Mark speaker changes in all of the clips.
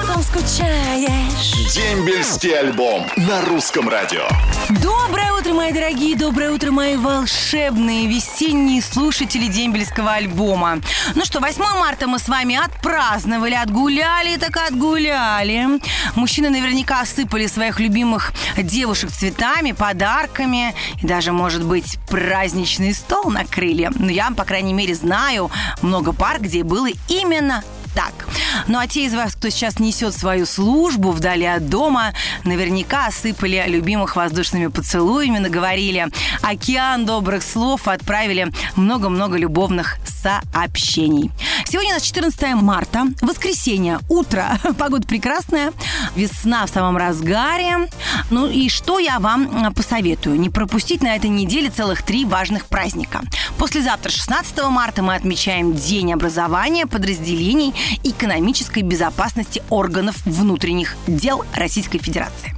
Speaker 1: Потом скучаешь.
Speaker 2: Дембельский альбом на русском радио.
Speaker 3: Доброе утро, мои дорогие, доброе утро, мои волшебные весенние слушатели дембельского альбома. Ну что, 8 марта мы с вами отпраздновали, отгуляли, так отгуляли. Мужчины наверняка осыпали своих любимых девушек цветами, подарками и даже, может быть, праздничный стол накрыли. Но я, по крайней мере, знаю много пар, где было именно так. Ну а те из вас, кто сейчас несет свою службу вдали от дома, наверняка осыпали любимых воздушными поцелуями, наговорили океан добрых слов, отправили много-много любовных сообщений. Сегодня у нас 14 марта, воскресенье, утро, погода прекрасная, весна в самом разгаре. Ну и что я вам посоветую? Не пропустить на этой неделе целых три важных праздника. Послезавтра, 16 марта, мы отмечаем День образования подразделений экономической безопасности органов внутренних дел Российской Федерации.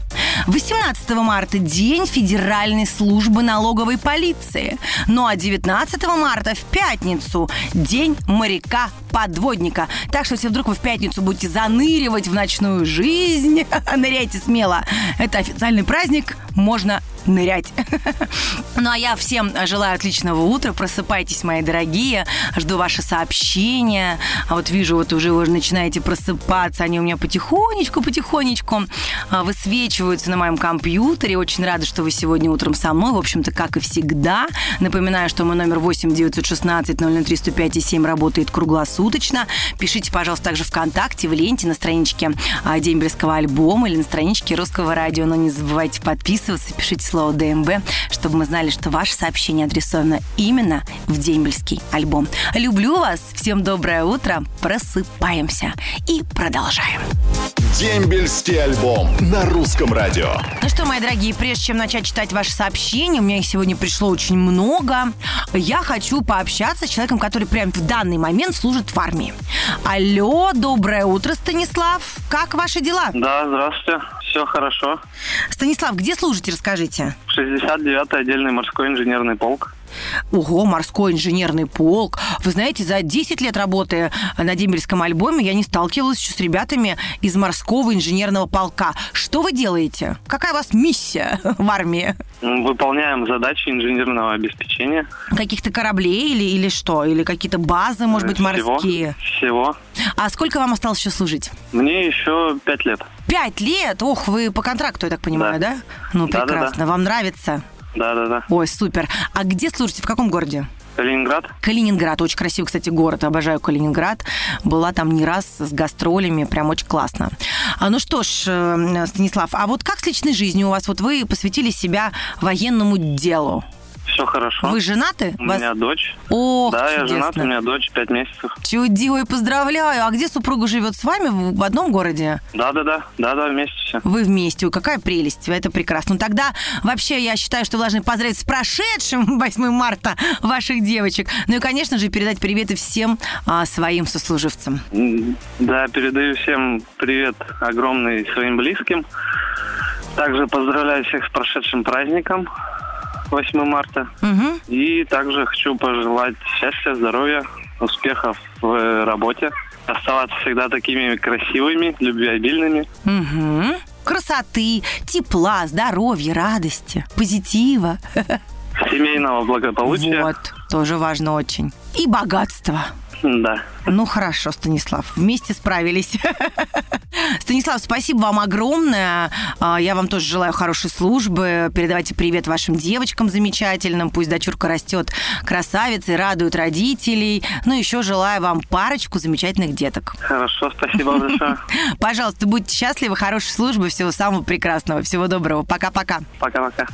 Speaker 3: 18 марта – День Федеральной службы налоговой полиции. Ну а 19 марта в пятницу – День моряка-подводника. Так что, если вдруг вы в пятницу будете заныривать в ночную жизнь, ныряйте смело. Это официальный праздник, можно нырять. Ну а я всем желаю отличного утра. Просыпайтесь, мои дорогие. Жду ваши сообщения. А вот вижу, вот уже вы начинаете просыпаться. Они у меня потихонечку, потихонечку а, высвечиваются на моем компьютере. Очень рада, что вы сегодня утром со мной. В общем-то, как и всегда. Напоминаю, что мой номер 8 916 003 105 7 работает круглосуточно. Пишите, пожалуйста, также ВКонтакте, в ленте, на страничке а, Дембельского альбома или на страничке Русского радио. Но не забывайте подписываться, пишите слово ДМБ, чтобы мы знали, что ваше сообщение адресовано именно в дембельский альбом. Люблю вас, всем доброе утро, просыпаемся и продолжаем.
Speaker 2: Дембельский альбом на русском радио.
Speaker 3: Ну что, мои дорогие, прежде чем начать читать ваши сообщения, у меня их сегодня пришло очень много. Я хочу пообщаться с человеком, который прямо в данный момент служит в армии. Алло, доброе утро, Станислав. Как ваши дела?
Speaker 4: Да, здравствуйте. Все хорошо.
Speaker 3: Станислав, где служите, расскажите?
Speaker 4: 69-й отдельный морской инженерный полк.
Speaker 3: Ого, морской инженерный полк. Вы знаете, за 10 лет работы на Дембельском альбоме я не сталкивалась еще с ребятами из морского инженерного полка. Что вы делаете? Какая у вас миссия в армии?
Speaker 4: Выполняем задачи инженерного обеспечения.
Speaker 3: Каких-то кораблей или, или что? Или какие-то базы, может быть,
Speaker 4: Всего.
Speaker 3: морские?
Speaker 4: Всего.
Speaker 3: А сколько вам осталось еще служить?
Speaker 4: Мне еще пять лет.
Speaker 3: Пять лет? Ох, вы по контракту, я так понимаю, да?
Speaker 4: Да.
Speaker 3: Ну,
Speaker 4: Да-да-да.
Speaker 3: прекрасно. Вам нравится?
Speaker 4: Да-да-да.
Speaker 3: Ой, супер. А где служите? В каком городе?
Speaker 4: Калининград.
Speaker 3: Калининград. Очень красивый, кстати, город. Обожаю Калининград. Была там не раз с гастролями. Прям очень классно. А, ну что ж, э, Станислав, а вот как с личной жизнью у вас? Вот вы посвятили себя военному делу.
Speaker 4: Все хорошо.
Speaker 3: Вы женаты?
Speaker 4: У
Speaker 3: Вас-
Speaker 4: меня дочь.
Speaker 3: Ох,
Speaker 4: да, я
Speaker 3: чудесно.
Speaker 4: женат, у меня дочь пять месяцев.
Speaker 3: Чудио, и поздравляю. А где супруга живет с вами? В одном городе?
Speaker 4: Да-да-да. Да-да, вместе все.
Speaker 3: Вы вместе. Какая прелесть. Это прекрасно. Ну, тогда вообще я считаю, что вы должны поздравить с прошедшим 8 марта ваших девочек. Ну и, конечно же, передать приветы всем а, своим сослуживцам.
Speaker 4: Да, передаю всем привет огромный своим близким. Также поздравляю всех с прошедшим праздником 8 марта.
Speaker 3: Мгм.
Speaker 4: И также хочу пожелать счастья, здоровья, успехов в э, работе. Оставаться всегда такими красивыми, любвеобильными.
Speaker 3: Мгм. Красоты, тепла, здоровья, радости, позитива.
Speaker 4: Семейного благополучия.
Speaker 3: Вот, тоже важно очень. И богатства.
Speaker 4: Да.
Speaker 3: Ну хорошо, Станислав, вместе справились. Станислав, спасибо вам огромное. А, Я вам тоже желаю хорошей службы. Передавайте привет вашим девочкам замечательным. Пусть дочурка растет красавицей, радует родителей. Ну, еще желаю вам парочку замечательных деток.
Speaker 4: Хорошо, спасибо большое.
Speaker 3: Пожалуйста, будьте счастливы, хорошей службы, всего самого прекрасного, всего доброго. Пока-пока.
Speaker 4: Пока-пока.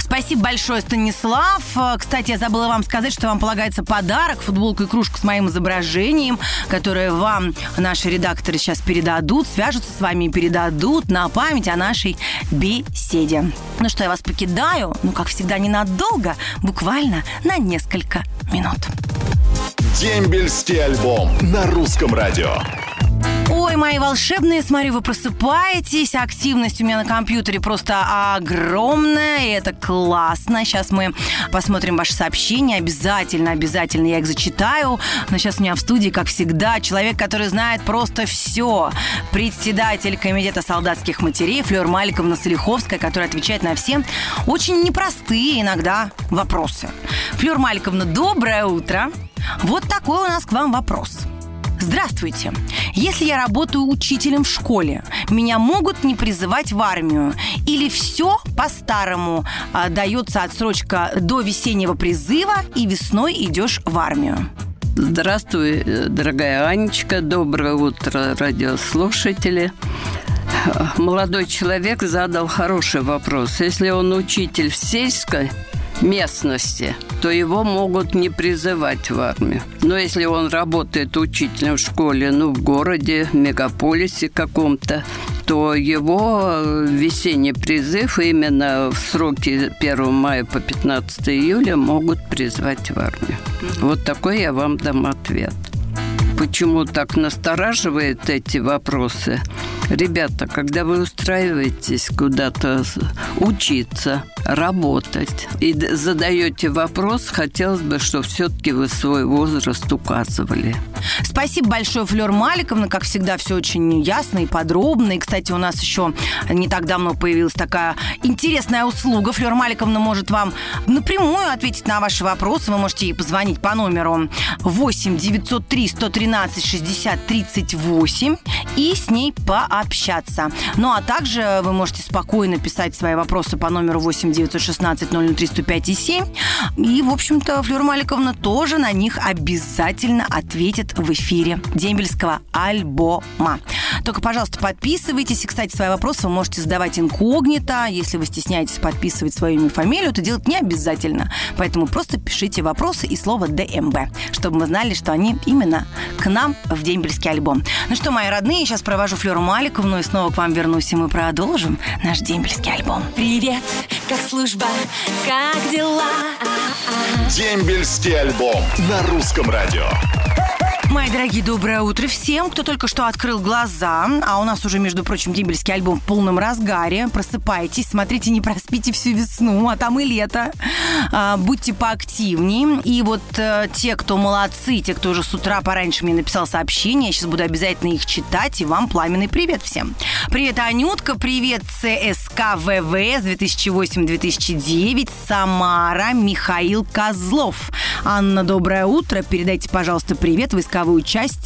Speaker 3: Спасибо большое, Станислав. Кстати, я забыла вам сказать, что вам полагается подарок, футболку и кружку с моим изображением, которые вам наши редакторы сейчас передадут, свяжутся с вами и передадут на память о нашей беседе. Ну что, я вас покидаю, ну, как всегда, ненадолго, буквально на несколько минут.
Speaker 2: Дембельский альбом на русском радио.
Speaker 3: Ой, мои волшебные, смотрю, вы просыпаетесь. Активность у меня на компьютере просто огромная, и это классно. Сейчас мы посмотрим ваши сообщения. Обязательно, обязательно я их зачитаю. Но сейчас у меня в студии, как всегда, человек, который знает просто все. Председатель комитета солдатских матерей Флёр Маликовна Солиховская, которая отвечает на все очень непростые иногда вопросы. Флёр Маликовна, доброе утро. Вот такой у нас к вам вопрос. Здравствуйте. Если я работаю учителем в школе, меня могут не призывать в армию? Или все по-старому а, дается отсрочка до весеннего призыва и весной идешь в армию?
Speaker 5: Здравствуй, э, дорогая Анечка. Доброе утро, радиослушатели. Молодой человек задал хороший вопрос. Если он учитель в сельской местности, то его могут не призывать в армию. Но если он работает учителем в школе, ну, в городе, в мегаполисе каком-то, то его весенний призыв именно в сроки 1 мая по 15 июля могут призвать в армию. Вот такой я вам дам ответ. Почему так настораживает эти вопросы? Ребята, когда вы устраиваетесь куда-то учиться, работать и задаете вопрос, хотелось бы, чтобы все-таки вы свой возраст указывали.
Speaker 3: Спасибо большое, Флёр Маликовна. Как всегда, все очень ясно и подробно. И, кстати, у нас еще не так давно появилась такая интересная услуга. Флёр Маликовна может вам напрямую ответить на ваши вопросы. Вы можете ей позвонить по номеру 8 903 113 60 38 и с ней пообщаться. Ну, а также вы можете спокойно писать свои вопросы по номеру 8 916 003 105 и 7. И, в общем-то, Флёр Маликовна тоже на них обязательно ответит в эфире дембельского альбома. Только, пожалуйста, подписывайтесь. И, кстати, свои вопросы вы можете задавать инкогнито. Если вы стесняетесь подписывать свою имя и фамилию, это делать не обязательно. Поэтому просто пишите вопросы и слово ДМБ, чтобы мы знали, что они именно к нам в дембельский альбом. Ну что, мои родные, сейчас провожу Флёру Маликовну и снова к вам вернусь, и мы продолжим наш дембельский альбом.
Speaker 1: Привет, как служба, как дела?
Speaker 2: Дембельский альбом на русском радио.
Speaker 3: Мои дорогие, доброе утро всем, кто только что открыл глаза. А у нас уже, между прочим, дембельский альбом в полном разгаре. Просыпайтесь, смотрите, не проспите всю весну, а там и лето. А, будьте поактивнее. И вот э, те, кто молодцы, те, кто уже с утра пораньше мне написал сообщение, я сейчас буду обязательно их читать. И вам пламенный привет всем. Привет, Анютка, привет, ЦСК ВВС 2008-2009, Самара, Михаил Козлов. Анна, доброе утро. Передайте, пожалуйста, привет войсковую часть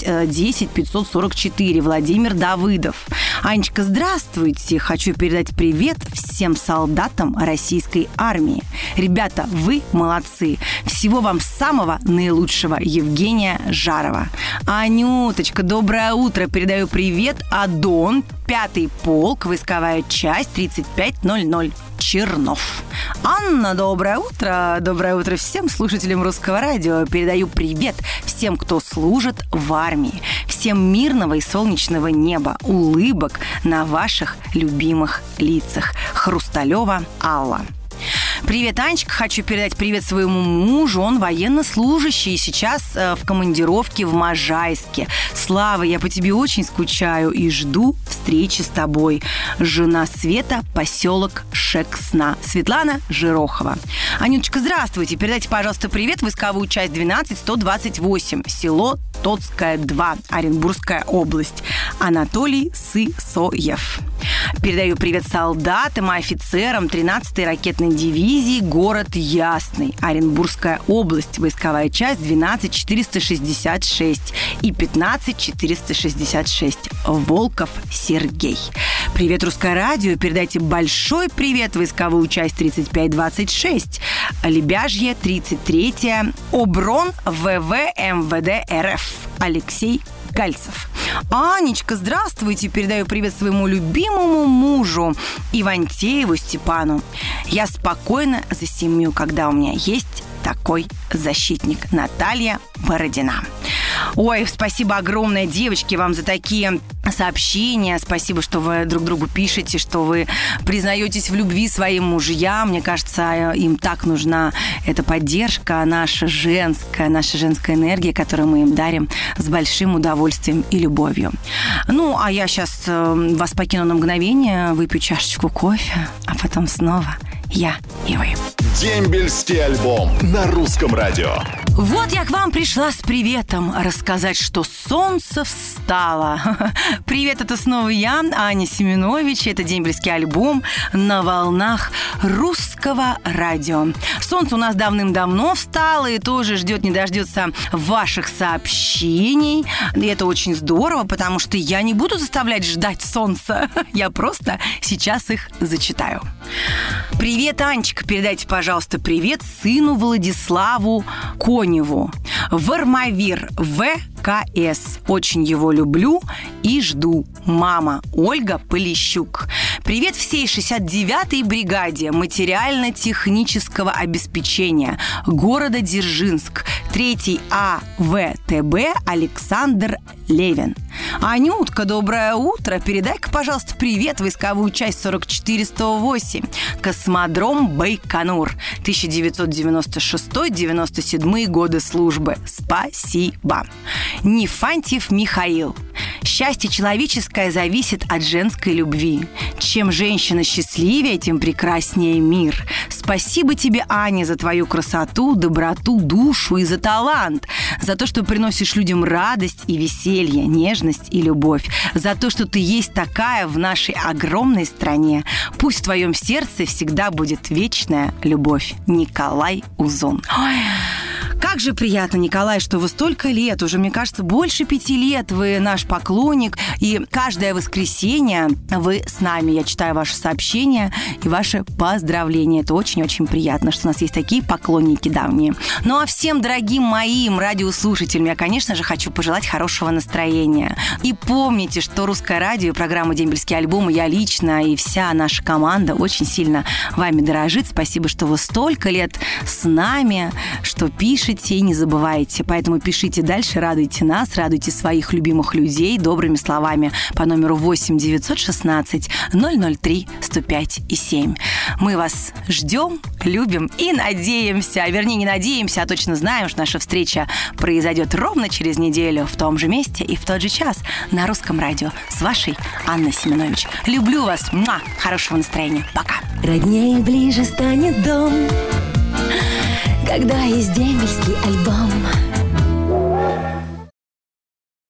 Speaker 3: э, 10 544. Владимир Давыдов. Анечка, здравствуйте. Хочу передать привет всем солдатам российской армии. Ребята, вы молодцы. Всего вам самого наилучшего. Евгения Жарова. Анюточка, доброе утро. Передаю привет. Адон, пятый полк, войсковая часть 3500. Чернов. Анна, доброе утро. Доброе утро всем слушателям русского радио. Передаю привет всем, кто служит в армии. Всем мирного и солнечного неба, улыбок на ваших любимых лицах. Хрусталева Алла. Привет, Анечка. Хочу передать привет своему мужу. Он военнослужащий и сейчас э, в командировке в Можайске. Слава, я по тебе очень скучаю и жду встречи с тобой. Жена Света, поселок Шексна. Светлана Жирохова. Анюточка, здравствуйте. Передайте, пожалуйста, привет войсковую часть 12-128. Село Тоцкая 2, Оренбургская область. Анатолий Сысоев. Передаю привет солдатам и офицерам 13-й ракетной дивизии город Ясный, Оренбургская область, войсковая часть 12466 и 15466. Волков Сергей. Привет, Русское радио. Передайте большой привет войсковую часть 3526, Лебяжье 33, Оброн ВВ МВД РФ. Алексей Гальцев. Анечка, здравствуйте. Передаю привет своему любимому мужу Ивантееву Степану. Я спокойно за семью, когда у меня есть такой защитник Наталья Бородина. Ой, спасибо огромное, девочки, вам за такие сообщения. Спасибо, что вы друг другу пишете, что вы признаетесь в любви своим мужьям. Мне кажется, им так нужна эта поддержка, наша женская, наша женская энергия, которую мы им дарим с большим удовольствием и любовью. Ну, а я сейчас э, вас покину на мгновение, выпью чашечку кофе, а потом снова я и вы.
Speaker 2: Дембельский альбом на русском радио.
Speaker 3: Вот я к вам пришла с приветом рассказать, что солнце встало. Привет, это снова я, Аня Семенович. Это дембельский альбом на волнах русского радио. Солнце у нас давным-давно встало и тоже ждет, не дождется ваших сообщений. И это очень здорово, потому что я не буду заставлять ждать солнца. Я просто сейчас их зачитаю. Привет, Анечка, передайте, пожалуйста, привет сыну Владиславу Коневу. Вармавир ВКС. Очень его люблю и жду. Мама Ольга Полищук. Привет всей 69-й бригаде материально-технического обеспечения города Дзержинск. 3 АВТБ Александр Левин. Анютка, доброе утро. Передай-ка, пожалуйста, привет войсковую часть 4408. Космодром Байконур. 1996-97 годы службы. Спасибо. Нефантьев Михаил. Счастье человеческое зависит от женской любви. Чем женщина счастливее, тем прекраснее мир. Спасибо тебе, Аня, за твою красоту, доброту, душу и за талант. За то, что приносишь людям радость и веселье, нежность и любовь. За то, что ты есть такая в нашей огромной стране. Пусть в твоем сердце всегда будет вечная любовь. Николай Узон. Ой. Как же приятно, Николай, что вы столько лет, уже, мне кажется, больше пяти лет вы наш поклонник, и каждое воскресенье вы с нами. Я читаю ваши сообщения и ваши поздравления. Это очень-очень приятно, что у нас есть такие поклонники давние. Ну а всем дорогим моим радиослушателям я, конечно же, хочу пожелать хорошего настроения. И помните, что русское радио и программа «Дембельские альбомы» я лично и вся наша команда очень сильно вами дорожит. Спасибо, что вы столько лет с нами, что пишете пишите и не забывайте. Поэтому пишите дальше, радуйте нас, радуйте своих любимых людей добрыми словами по номеру 8 916 003 105 и 7. Мы вас ждем, любим и надеемся, а вернее не надеемся, а точно знаем, что наша встреча произойдет ровно через неделю в том же месте и в тот же час на русском радио с вашей Анной Семенович. Люблю вас. Муа! Хорошего настроения. Пока.
Speaker 1: Роднее ближе станет дом когда есть дембельский альбом